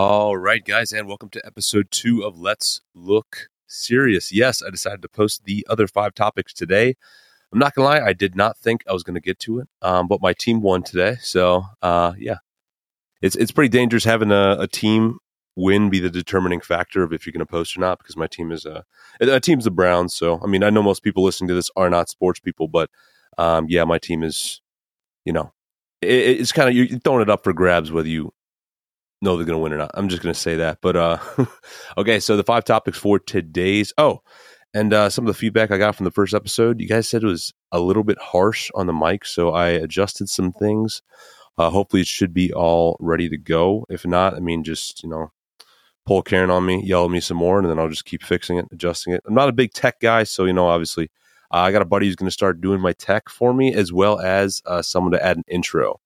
All right, guys, and welcome to episode two of Let's Look Serious. Yes, I decided to post the other five topics today. I'm not gonna lie, I did not think I was gonna get to it, um, but my team won today, so uh, yeah, it's it's pretty dangerous having a, a, team win be the determining factor of if you're gonna post or not. Because my team is a, a team's the Browns, so I mean, I know most people listening to this are not sports people, but um, yeah, my team is, you know, it, it's kind of you're throwing it up for grabs whether you know they're going to win or not. I'm just going to say that. But uh, okay, so the five topics for today's. Oh, and uh, some of the feedback I got from the first episode, you guys said it was a little bit harsh on the mic, so I adjusted some things. Uh, hopefully, it should be all ready to go. If not, I mean, just you know, pull Karen on me, yell at me some more, and then I'll just keep fixing it, adjusting it. I'm not a big tech guy, so you know, obviously, uh, I got a buddy who's going to start doing my tech for me, as well as uh, someone to add an intro.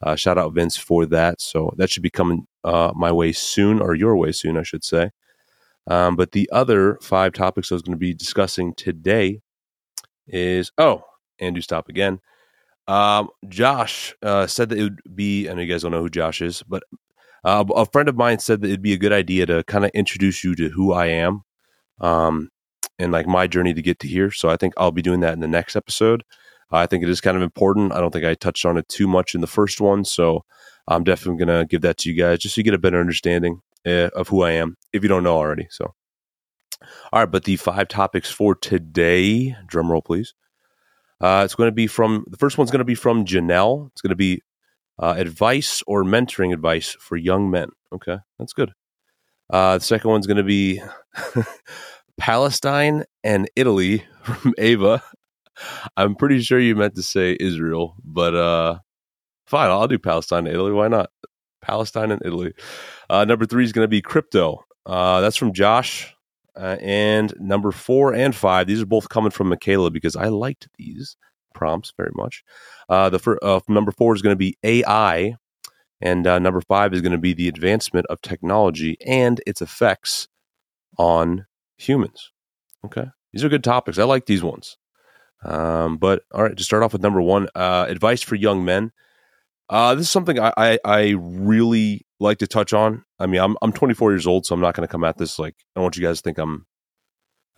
Uh, shout out Vince for that. So that should be coming uh, my way soon, or your way soon, I should say. Um, but the other five topics I was going to be discussing today is oh, and do stop again. Um, Josh uh, said that it would be, I know you guys don't know who Josh is, but uh, a friend of mine said that it'd be a good idea to kind of introduce you to who I am um, and like my journey to get to here. So I think I'll be doing that in the next episode. I think it is kind of important. I don't think I touched on it too much in the first one, so I'm definitely going to give that to you guys just so you get a better understanding uh, of who I am if you don't know already. So, all right, but the five topics for today, drum roll, please. Uh, it's going to be from the first one's going to be from Janelle. It's going to be uh, advice or mentoring advice for young men. Okay, that's good. Uh, the second one's going to be Palestine and Italy from Ava. I'm pretty sure you meant to say Israel, but uh, fine, I'll do Palestine and Italy. Why not? Palestine and Italy. Uh, number three is going to be crypto. Uh, that's from Josh. Uh, and number four and five, these are both coming from Michaela because I liked these prompts very much. Uh, the fir- uh, number four is going to be AI, and uh, number five is going to be the advancement of technology and its effects on humans. Okay, these are good topics. I like these ones. Um, but all right, to start off with number one, uh, advice for young men. Uh, this is something I, I, I really like to touch on. I mean, I'm I'm 24 years old, so I'm not going to come at this like I don't want you guys to think I'm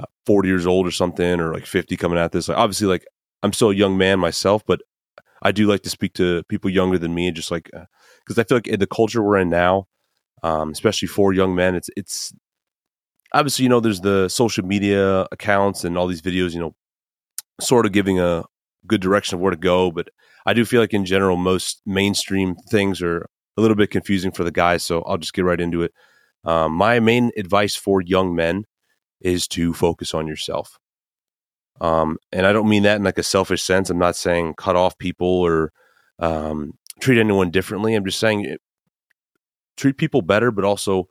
uh, 40 years old or something, or like 50 coming at this. Like, obviously, like I'm still a young man myself, but I do like to speak to people younger than me, and just like because uh, I feel like in the culture we're in now, um, especially for young men, it's it's obviously you know there's the social media accounts and all these videos, you know, sort of giving a good direction of where to go. But I do feel like in general, most mainstream things are a little bit confusing for the guys. So I'll just get right into it. Um, my main advice for young men is to focus on yourself. Um, and I don't mean that in like a selfish sense. I'm not saying cut off people or um, treat anyone differently. I'm just saying it, treat people better, but also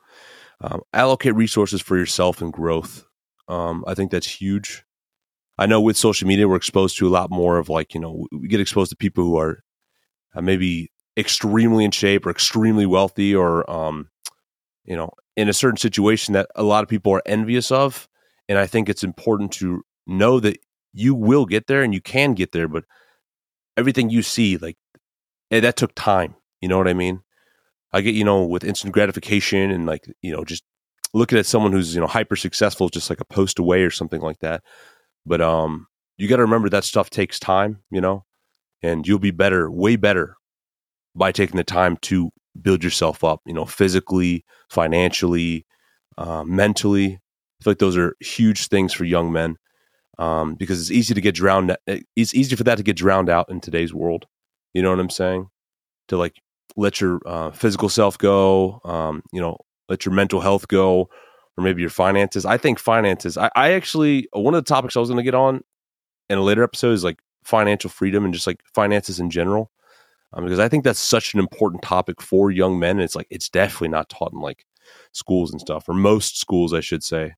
um, allocate resources for yourself and growth. Um, I think that's huge. I know with social media, we're exposed to a lot more of like, you know, we get exposed to people who are uh, maybe extremely in shape or extremely wealthy or, um, you know, in a certain situation that a lot of people are envious of. And I think it's important to know that you will get there and you can get there, but everything you see, like, hey, that took time. You know what I mean? I get, you know, with instant gratification and like, you know, just looking at someone who's, you know, hyper successful, just like a post away or something like that. But um, you got to remember that stuff takes time, you know, and you'll be better, way better, by taking the time to build yourself up, you know, physically, financially, uh, mentally. I feel like those are huge things for young men um, because it's easy to get drowned. Eh, it's easy for that to get drowned out in today's world. You know what I'm saying? To like let your uh, physical self go, um, you know, let your mental health go, or maybe your finances. I think finances. I, I actually one of the topics I was going to get on in a later episode is like financial freedom and just like finances in general, um, because I think that's such an important topic for young men. And it's like it's definitely not taught in like schools and stuff, or most schools, I should say.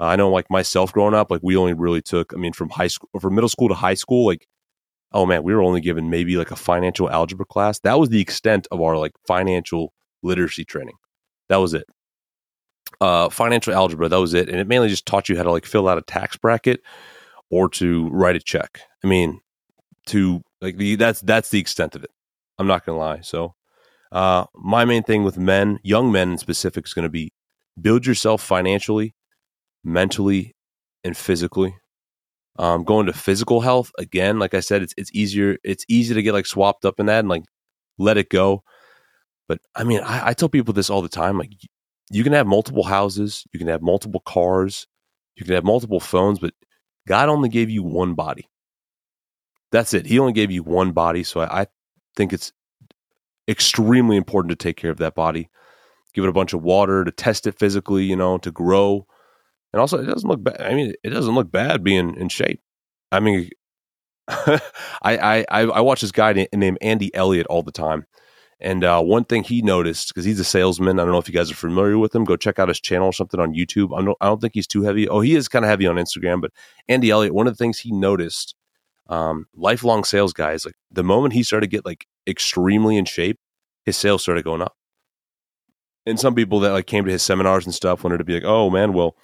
Uh, I know, like myself growing up, like we only really took. I mean, from high school, or from middle school to high school, like oh man, we were only given maybe like a financial algebra class. That was the extent of our like financial literacy training. That was it uh, financial algebra. That was it, and it mainly just taught you how to like fill out a tax bracket or to write a check. I mean, to like the that's that's the extent of it. I'm not gonna lie. So Uh, my main thing with men, young men in specific, is going to be build yourself financially, mentally, and physically. Um, going to physical health again, like I said, it's it's easier. It's easy to get like swapped up in that and like let it go. But I mean, I, I tell people this all the time. Like, you can have multiple houses, you can have multiple cars, you can have multiple phones, but God only gave you one body. That's it. He only gave you one body. So I, I think it's extremely important to take care of that body. Give it a bunch of water to test it physically, you know, to grow. And also, it doesn't look bad. I mean, it doesn't look bad being in shape. I mean, I, I I watch this guy named Andy Elliott all the time, and uh, one thing he noticed because he's a salesman. I don't know if you guys are familiar with him. Go check out his channel or something on YouTube. I don't, I don't think he's too heavy. Oh, he is kind of heavy on Instagram, but Andy Elliott. One of the things he noticed, um, lifelong sales guys, like the moment he started to get like extremely in shape, his sales started going up. And some people that like came to his seminars and stuff wanted to be like, oh man, well,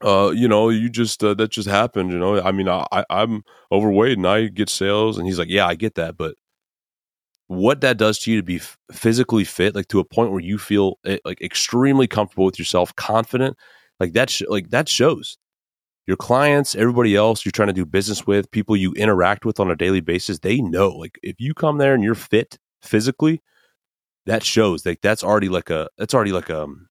uh, you know, you just uh, that just happened. You know, I mean, I, I'm overweight and I get sales, and he's like, yeah, I get that, but what that does to you to be physically fit, like to a point where you feel eh, like extremely comfortable with yourself, confident, like that, sh- like that shows your clients, everybody else you're trying to do business with, people you interact with on a daily basis, they know. Like if you come there and you're fit physically, that shows. Like that's already like a that's already like a um,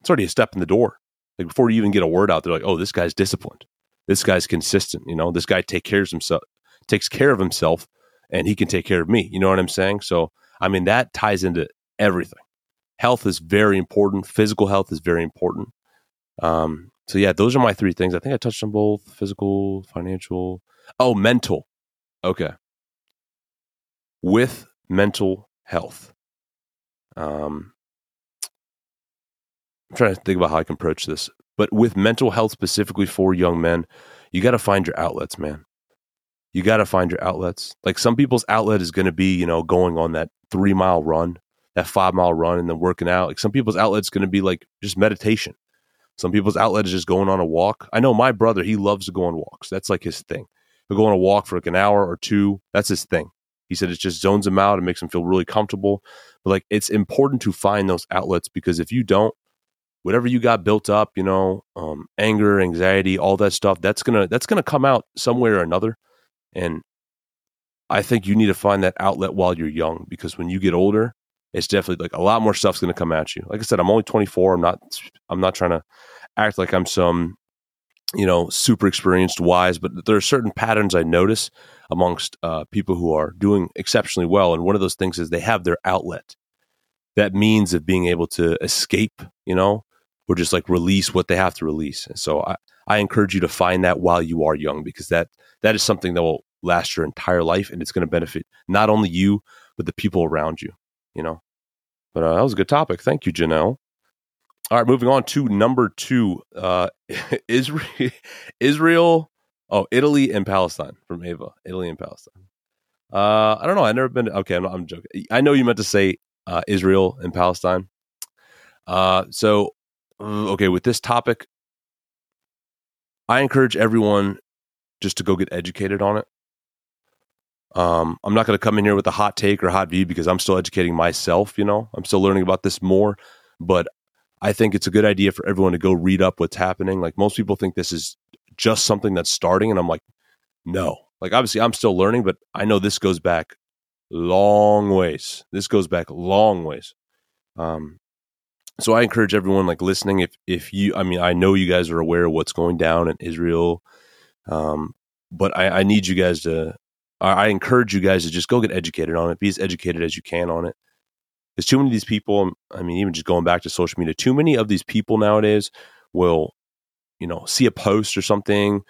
it's already a step in the door. Like before you even get a word out, they're like, oh, this guy's disciplined. This guy's consistent. You know, this guy take care of himself, takes care of himself, and he can take care of me. You know what I'm saying? So I mean that ties into everything. Health is very important. Physical health is very important. Um, so yeah, those are my three things. I think I touched on both physical, financial. Oh, mental. Okay. With mental health. Um, I'm trying to think about how I can approach this, but with mental health specifically for young men, you got to find your outlets, man. You got to find your outlets. Like some people's outlet is going to be, you know, going on that three mile run, that five mile run, and then working out. Like some people's outlet is going to be like just meditation. Some people's outlet is just going on a walk. I know my brother, he loves to go on walks. That's like his thing. He'll go on a walk for like an hour or two. That's his thing. He said it just zones him out and makes him feel really comfortable. But like it's important to find those outlets because if you don't, whatever you got built up, you know, um, anger, anxiety, all that stuff, that's gonna that's gonna come out somewhere or another. And I think you need to find that outlet while you're young because when you get older, it's definitely like a lot more stuff's going to come at you. Like I said, I'm only 24. I'm not I'm not trying to act like I'm some you know super experienced wise, but there are certain patterns I notice amongst uh, people who are doing exceptionally well. And one of those things is they have their outlet, that means of being able to escape, you know, or just like release what they have to release. And so I, I encourage you to find that while you are young, because that that is something that will last your entire life, and it's going to benefit not only you but the people around you. You know. But uh, that was a good topic. Thank you, Janelle. All right, moving on to number two, uh, Israel, Israel Oh, Italy and Palestine from Ava. Italy and Palestine. Uh, I don't know. I've never been. Okay, I'm, I'm, joking. I know you meant to say uh, Israel and Palestine. Uh, so, okay, with this topic, I encourage everyone just to go get educated on it. Um, I'm not going to come in here with a hot take or hot view because I'm still educating myself. You know, I'm still learning about this more. But I think it's a good idea for everyone to go read up what's happening. Like most people think this is just something that's starting and i'm like no like obviously i'm still learning but i know this goes back long ways this goes back long ways um so i encourage everyone like listening if if you i mean i know you guys are aware of what's going down in israel um but i i need you guys to i encourage you guys to just go get educated on it. Be as educated as you can on it. There's too many of these people i mean even just going back to social media too many of these people nowadays will you know see a post or something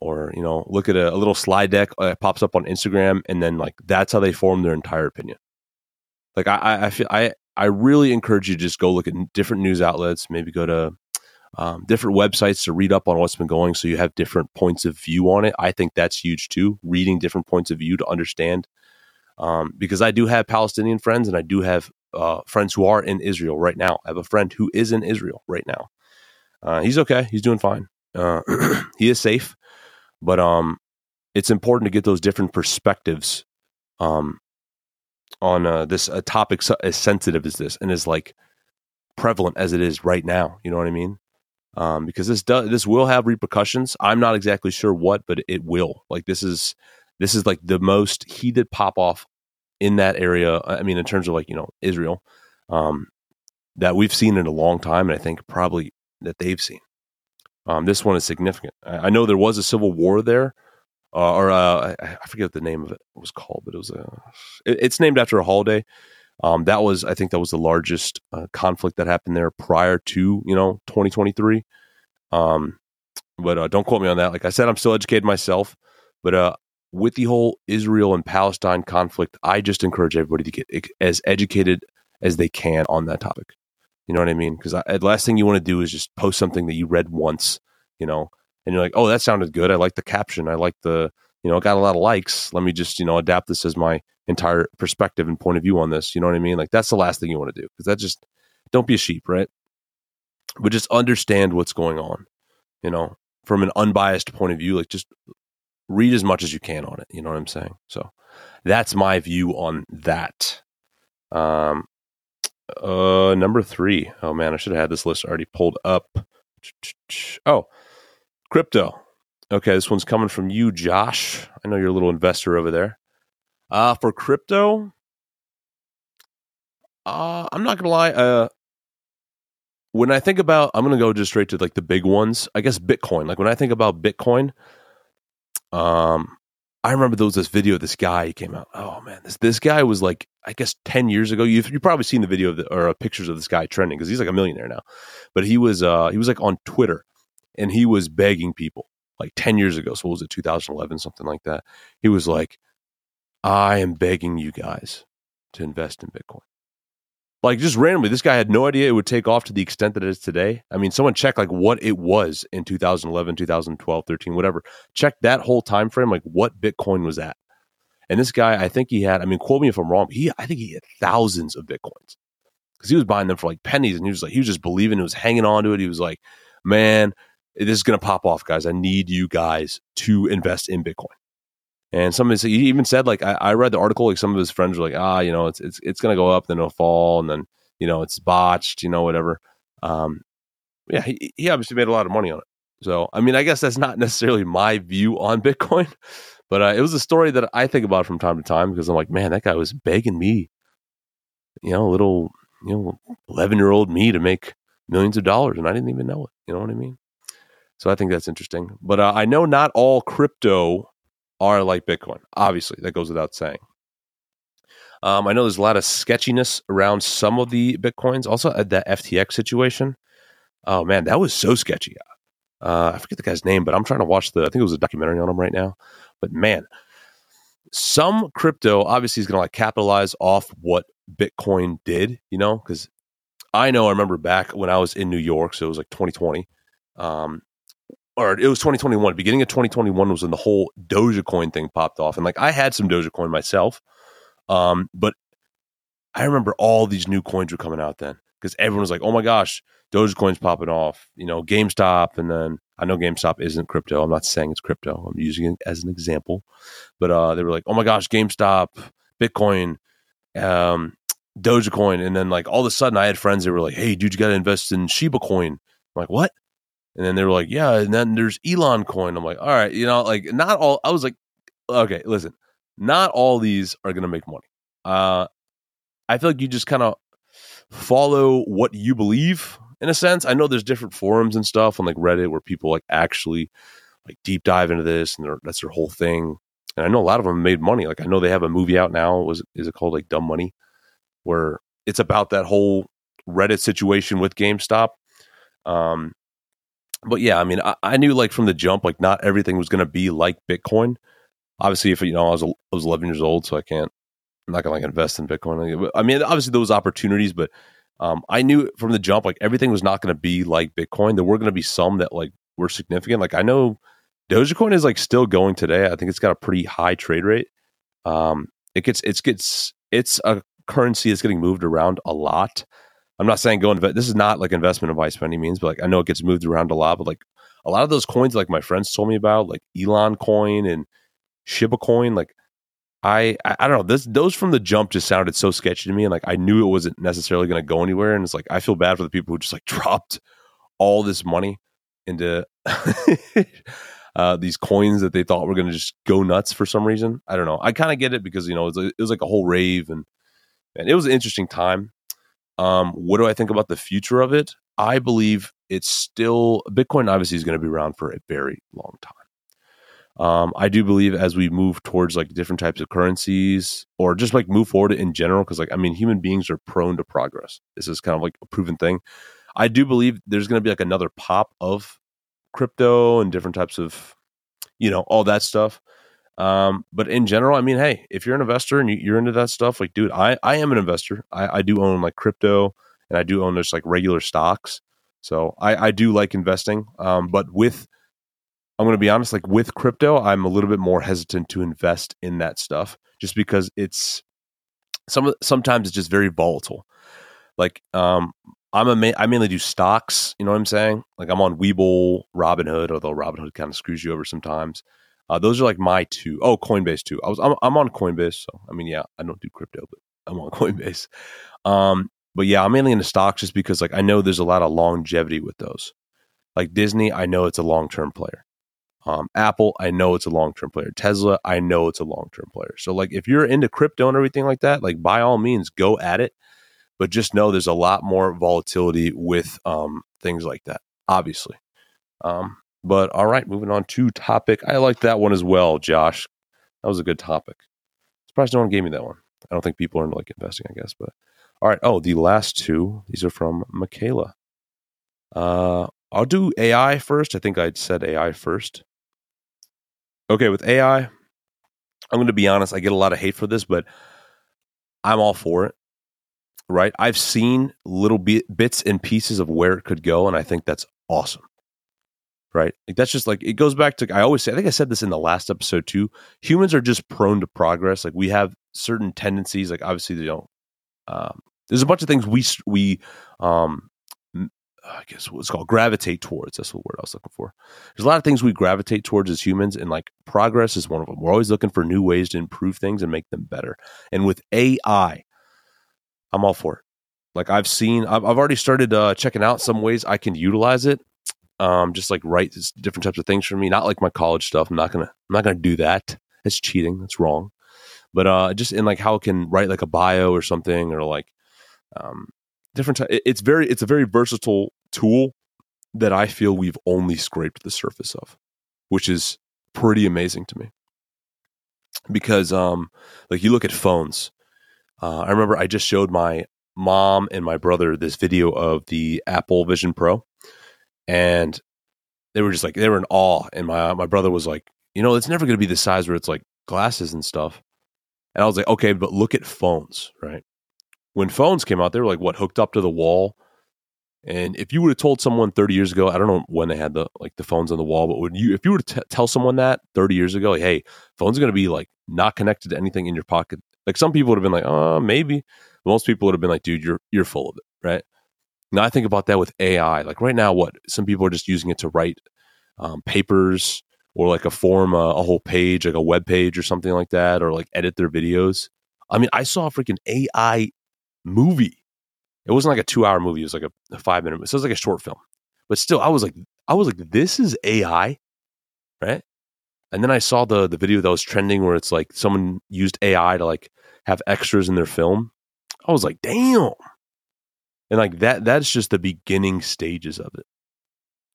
or you know look at a, a little slide deck uh, pops up on instagram and then like that's how they form their entire opinion. Like i i feel i i really encourage you to just go look at different news outlets maybe go to um, different websites to read up on what's been going so you have different points of view on it i think that's huge too reading different points of view to understand um, because i do have palestinian friends and i do have uh, friends who are in israel right now i have a friend who is in israel right now uh, he's okay. He's doing fine. Uh, he is safe, but um, it's important to get those different perspectives um, on uh, this a topic so, as sensitive as this and as like prevalent as it is right now. You know what I mean? Um, because this does this will have repercussions. I'm not exactly sure what, but it will. Like this is this is like the most heated pop off in that area. I mean, in terms of like you know Israel, um, that we've seen in a long time, and I think probably that they've seen. Um, this one is significant. I, I, know there was a civil war there, uh, or uh, I, forget what the name of it was called, but it was a. It, it's named after a holiday. Um, that was, I think, that was the largest uh, conflict that happened there prior to you know 2023. Um, but uh, don't quote me on that. Like I said, I'm still educated myself. But uh, with the whole Israel and Palestine conflict, I just encourage everybody to get as educated as they can on that topic. You know what I mean? Because the last thing you want to do is just post something that you read once, you know, and you're like, oh, that sounded good. I like the caption. I like the, you know, got a lot of likes. Let me just, you know, adapt this as my entire perspective and point of view on this. You know what I mean? Like that's the last thing you want to do because that just don't be a sheep, right? But just understand what's going on, you know, from an unbiased point of view. Like just read as much as you can on it. You know what I'm saying? So that's my view on that. Um, uh, number three. Oh man, I should have had this list already pulled up. Oh, crypto. Okay, this one's coming from you, Josh. I know you're a little investor over there. Uh, for crypto, uh, I'm not gonna lie. Uh, when I think about, I'm gonna go just straight to like the big ones. I guess Bitcoin. Like when I think about Bitcoin, um, I remember there was this video of this guy came out. Oh man, this this guy was like I guess ten years ago. You've you probably seen the video of the, or uh, pictures of this guy trending because he's like a millionaire now. But he was uh he was like on Twitter and he was begging people like ten years ago. So what was it 2011 something like that? He was like, I am begging you guys to invest in Bitcoin. Like just randomly, this guy had no idea it would take off to the extent that it is today. I mean, someone check like what it was in 2011, 2012, 13, whatever. Check that whole time frame, like what Bitcoin was at. And this guy, I think he had, I mean, quote me if I'm wrong, he I think he had thousands of Bitcoins. Because he was buying them for like pennies and he was like, he was just believing, he was hanging on to it. He was like, man, this is gonna pop off, guys. I need you guys to invest in Bitcoin. And some of his, he even said, like, I, I, read the article, like, some of his friends were like, ah, you know, it's, it's, it's going to go up, then it'll fall, and then, you know, it's botched, you know, whatever. Um, yeah, he, he obviously made a lot of money on it. So, I mean, I guess that's not necessarily my view on Bitcoin, but uh, it was a story that I think about from time to time because I'm like, man, that guy was begging me, you know, little, you know, 11 year old me to make millions of dollars, and I didn't even know it. You know what I mean? So I think that's interesting. But uh, I know not all crypto are like Bitcoin. Obviously, that goes without saying. Um, I know there's a lot of sketchiness around some of the Bitcoins. Also, at that FTX situation. Oh, man, that was so sketchy. Uh, I forget the guy's name, but I'm trying to watch the, I think it was a documentary on him right now. But man, some crypto obviously is going to like capitalize off what Bitcoin did, you know, because I know I remember back when I was in New York, so it was like 2020. Um, or it was 2021. Beginning of 2021 was when the whole Dogecoin thing popped off, and like I had some Dogecoin myself, um, but I remember all these new coins were coming out then because everyone was like, "Oh my gosh, Dogecoin's popping off," you know, GameStop, and then I know GameStop isn't crypto. I'm not saying it's crypto. I'm using it as an example, but uh, they were like, "Oh my gosh, GameStop, Bitcoin." Um, Dogecoin, and then like all of a sudden, I had friends that were like, "Hey, dude, you got to invest in Shiba Coin." I'm like, "What?" And then they were like, yeah. And then there's Elon coin. I'm like, all right, you know, like not all, I was like, okay, listen, not all these are to make money. Uh, I feel like you just kind of follow what you believe in a sense. I know there's different forums and stuff on like Reddit where people like actually like deep dive into this and that's their whole thing. And I know a lot of them made money. Like I know they have a movie out now. Was is it called like Dumb Money, where it's about that whole Reddit situation with GameStop. Um, but yeah, I mean, I, I, knew like from the jump, like not everything was going to be like Bitcoin. Obviously, if you know, I was I was 11 years old, so I can't. I'm not going to like invest in Bitcoin. I mean, obviously those opportunities, but um, I knew from the jump, like everything was not going to be like Bitcoin. There were going to be some that like were significant. Like I know Dogecoin is like still going today. I think it's got a pretty high trade rate. Um, it gets it's gets it's a currency that's getting moved around a lot. I'm not saying go invest. This is not like investment advice by any means, but like I know it gets moved around a lot. But like a lot of those coins, like my friends told me about, like Elon coin and Shiba coin, like I I, I don't know. This those from the jump just sounded so sketchy to me, and like I knew it wasn't necessarily going to go anywhere. And it's like I feel bad for the people who just like dropped all this money into uh, these coins that they thought were going to just go nuts for some reason. I don't know. I kind of get it because you know it was, it was like a whole rave and and it was an interesting time. Um, what do I think about the future of it? I believe it's still Bitcoin. Obviously, is going to be around for a very long time. Um, I do believe as we move towards like different types of currencies or just like move forward in general, because like I mean, human beings are prone to progress. This is kind of like a proven thing. I do believe there's going to be like another pop of crypto and different types of, you know, all that stuff. Um, but in general, I mean, hey, if you're an investor and you, are into that stuff, like, dude, I, I am an investor. I, I do own like crypto and I do own just like regular stocks. So I, I do like investing. Um, but with I'm going to be honest, like with crypto, I'm a little bit more hesitant to invest in that stuff just because it's some sometimes it's just very volatile. Like um I'm a ma- I mainly do stocks, you know what I'm saying? Like I'm on Webull, Robinhood, although Robinhood kind of screws you over sometimes. Uh, those are like my two. Oh, Coinbase too. I was I'm, I'm on Coinbase, so I mean, yeah, I don't do crypto, but I'm on Coinbase. Um, but yeah, I'm mainly into stocks just because like I know there's a lot of longevity with those. Like Disney, I know it's a long term player. Um, Apple, I know it's a long term player. Tesla, I know it's a long term player. So, like, if you're into crypto and everything like that, like, by all means, go at it. But just know there's a lot more volatility with um, things like that, obviously. Um, but all right, moving on to topic. I like that one as well, Josh. That was a good topic. Surprised no one gave me that one. I don't think people are into like investing, I guess. But all right. Oh, the last two. These are from Michaela. Uh, I'll do AI first. I think I'd said AI first okay, with AI, I'm going to be honest, I get a lot of hate for this, but I'm all for it. Right? I've seen little bits and pieces of where it could go, and I think that's awesome. Right? Like that's just like it goes back to I always say, I think I said this in the last episode too. Humans are just prone to progress. Like we have certain tendencies, like obviously, you know, um, there's a bunch of things we we um, I guess what's called gravitate towards. That's the word I was looking for. There's a lot of things we gravitate towards as humans, and like progress is one of them. We're always looking for new ways to improve things and make them better. And with AI, I'm all for it. Like I've seen, I've, I've already started uh, checking out some ways I can utilize it. Um, just like write different types of things for me. Not like my college stuff. I'm not gonna. I'm not gonna do that. It's cheating. That's wrong. But uh, just in like how it can write like a bio or something, or like um, different. T- it's very. It's a very versatile tool that I feel we've only scraped the surface of, which is pretty amazing to me. Because, um, like you look at phones. Uh, I remember I just showed my mom and my brother this video of the Apple Vision Pro, and they were just like they were in awe. And my my brother was like, you know, it's never going to be the size where it's like glasses and stuff. And I was like, okay, but look at phones, right? When phones came out, they were like what hooked up to the wall and if you would have told someone 30 years ago, I don't know when they had the like the phones on the wall, but when you if you were to t- tell someone that 30 years ago, like, hey, phone's are going to be like not connected to anything in your pocket. Like some people would have been like, "Oh, maybe." Most people would have been like, "Dude, you're you're full of it." Right? Now I think about that with AI. Like right now what some people are just using it to write um, papers or like a form a, a whole page, like a web page or something like that or like edit their videos. I mean, I saw a freaking AI movie it wasn't like a two hour movie. It was like a, a five minute. So it was like a short film. But still, I was like, I was like, this is AI, right? And then I saw the the video that was trending where it's like someone used AI to like have extras in their film. I was like, damn. And like that that's just the beginning stages of it.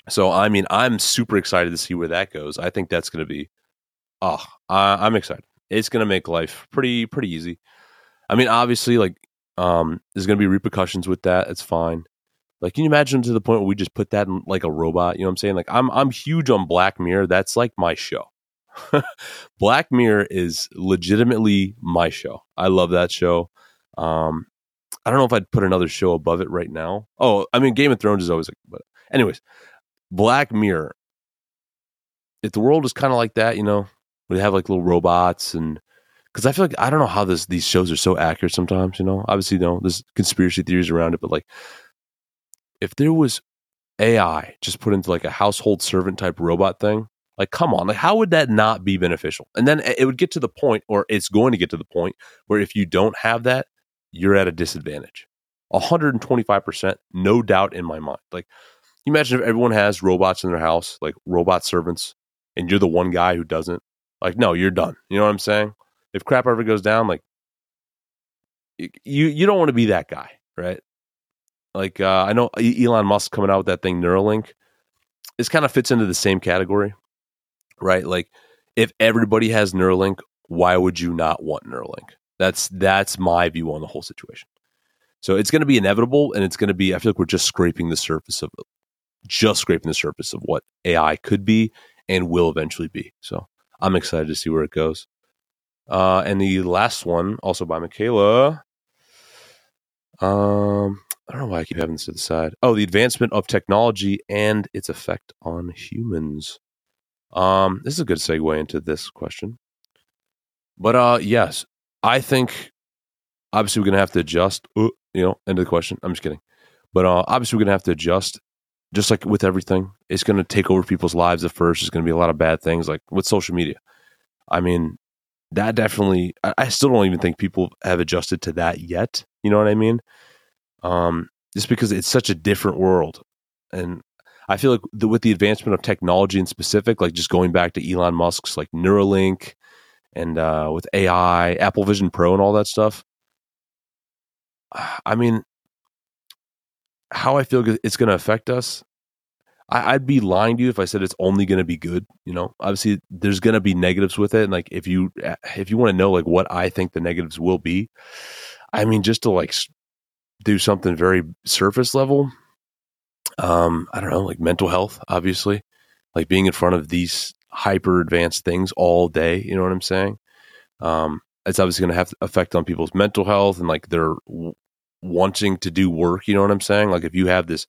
So I mean, I'm super excited to see where that goes. I think that's going to be, oh, I'm excited. It's going to make life pretty pretty easy. I mean, obviously, like um, there's going to be repercussions with that. It's fine. Like, can you imagine to the point where we just put that in like a robot? You know what I'm saying? Like, I'm I'm huge on Black Mirror. That's like my show. Black Mirror is legitimately my show. I love that show. Um, I don't know if I'd put another show above it right now. Oh, I mean, Game of Thrones is always like, but anyways, Black Mirror. If the world is kind of like that, you know, we have like little robots and because I feel like I don't know how this these shows are so accurate sometimes. You know, obviously, you know, there's conspiracy theories around it, but like, if there was AI just put into like a household servant type robot thing, Like, come on, like how would that not be beneficial? And then it would get to the point, or it's going to get to the point where if you don't have that, you're at a disadvantage. 125%, no doubt in my mind. Like, imagine if everyone has robots in their house, like robot servants, and you're the one guy who doesn't. Like, no, you're done. You know what I'm saying? If crap ever goes down, like you you don't want to be that guy, right? Like uh, I know Elon Musk coming out with that thing Neuralink. This kind of fits into the same category, right? Like if everybody has Neuralink, why would you not want Neuralink? That's that's my view on the whole situation. So it's going to be inevitable, and it's going to be. I feel like we're just scraping the surface of just scraping the surface of what AI could be and will eventually be. So I'm excited to see where it goes. Uh, and the last one, also by Michaela. Um, I don't know why I keep having this to the side. Oh, the advancement of technology and its effect on humans. Um, this is a good segue into this question. But uh, yes, I think obviously we're gonna have to adjust. Uh, you know, end of the question. I'm just kidding. But uh, obviously we're gonna have to adjust, just like with everything. It's gonna take over people's lives at first. It's gonna be a lot of bad things, like with social media. I mean, that definitely. I, I still don't even think people have adjusted to that yet. You know what I mean? Um, just because it's such a different world, and I feel like the, with the advancement of technology in specific, like just going back to Elon Musk's like Neuralink and uh, with AI, Apple Vision Pro, and all that stuff. I mean, how I feel it's going to affect us. I, would be lying to you if I said it's only going to be good. You know, obviously there's going to be negatives with it, and like if you if you want to know like what I think the negatives will be, I mean, just to like do something very surface level. Um, I don't know, like mental health, obviously, like being in front of these hyper advanced things all day. You know what I'm saying? Um, it's obviously going to have effect on people's mental health and like their w- wanting to do work. You know what I'm saying? Like if you have this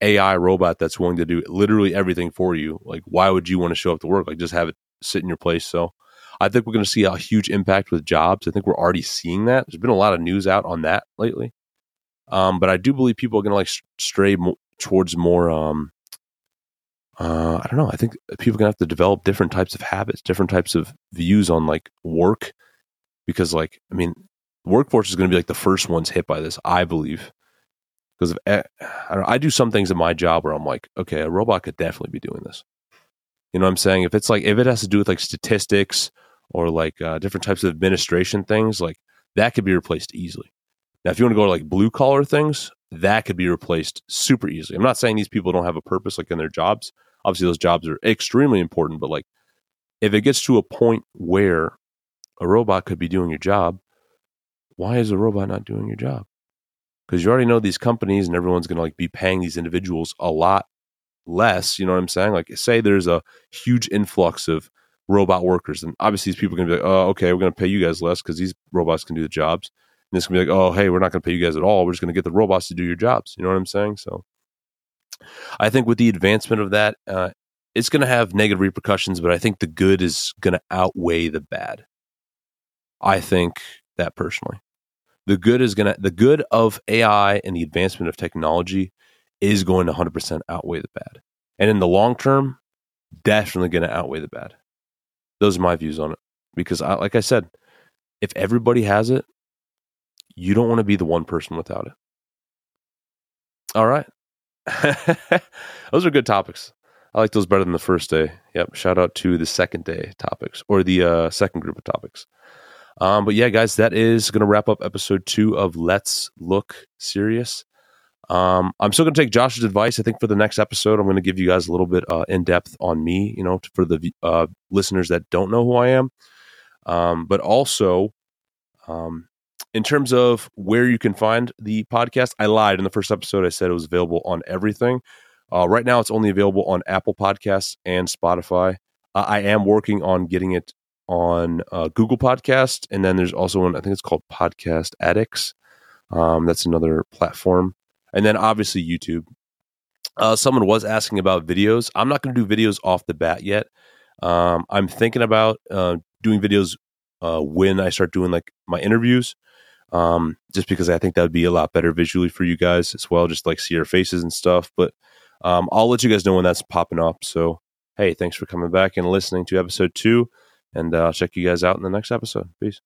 AI robot that's willing to do literally everything for you, like why would you want to show up to work? Like just have it sit in your place. So I think we're going to see a huge impact with jobs. I think we're already seeing that. There's been a lot of news out on that lately. Um, but I do believe people are going to like stray mo- towards more. Um, uh, I don't know. I think people are to have to develop different types of habits, different types of views on like work, because like I mean, workforce is to be like the first ones hit by this. I believe because I, I do some things in my job where I'm like, okay, a robot could definitely be doing this. You know what I'm saying? If it's like if it has to do with like statistics or like uh, different types of administration things, like that could be replaced easily. Now, if you want to go to like blue collar things, that could be replaced super easily. I'm not saying these people don't have a purpose like in their jobs. Obviously, those jobs are extremely important, but like if it gets to a point where a robot could be doing your job, why is a robot not doing your job? Because you already know these companies and everyone's going to like be paying these individuals a lot less. You know what I'm saying? Like, say there's a huge influx of robot workers. And obviously, these people are going to be like, oh, okay, we're going to pay you guys less because these robots can do the jobs. And it's going to be like, oh, hey, we're not going to pay you guys at all. We're just going to get the robots to do your jobs. You know what I'm saying? So I think with the advancement of that, uh, it's going to have negative repercussions, but I think the good is going to outweigh the bad. I think that personally. The good is going to, the good of AI and the advancement of technology is going to 100% outweigh the bad. And in the long term, definitely going to outweigh the bad. Those are my views on it. Because, I, like I said, if everybody has it, you don't want to be the one person without it. All right. those are good topics. I like those better than the first day. Yep. Shout out to the second day topics or the uh, second group of topics. Um, but yeah, guys, that is going to wrap up episode two of Let's Look Serious. Um, I'm still going to take Josh's advice. I think for the next episode, I'm going to give you guys a little bit uh, in depth on me, you know, for the uh, listeners that don't know who I am. Um, but also, um, in terms of where you can find the podcast, I lied in the first episode. I said it was available on everything. Uh, right now, it's only available on Apple Podcasts and Spotify. Uh, I am working on getting it on uh, Google Podcast, and then there's also one. I think it's called Podcast Addicts. Um, that's another platform and then obviously YouTube. Uh, someone was asking about videos. I'm not going to do videos off the bat yet. Um, I'm thinking about uh, doing videos uh, when I start doing like my interviews, um, just because I think that would be a lot better visually for you guys as well, just like see your faces and stuff. But um, I'll let you guys know when that's popping up. So hey, thanks for coming back and listening to episode two. And uh, I'll check you guys out in the next episode. Peace.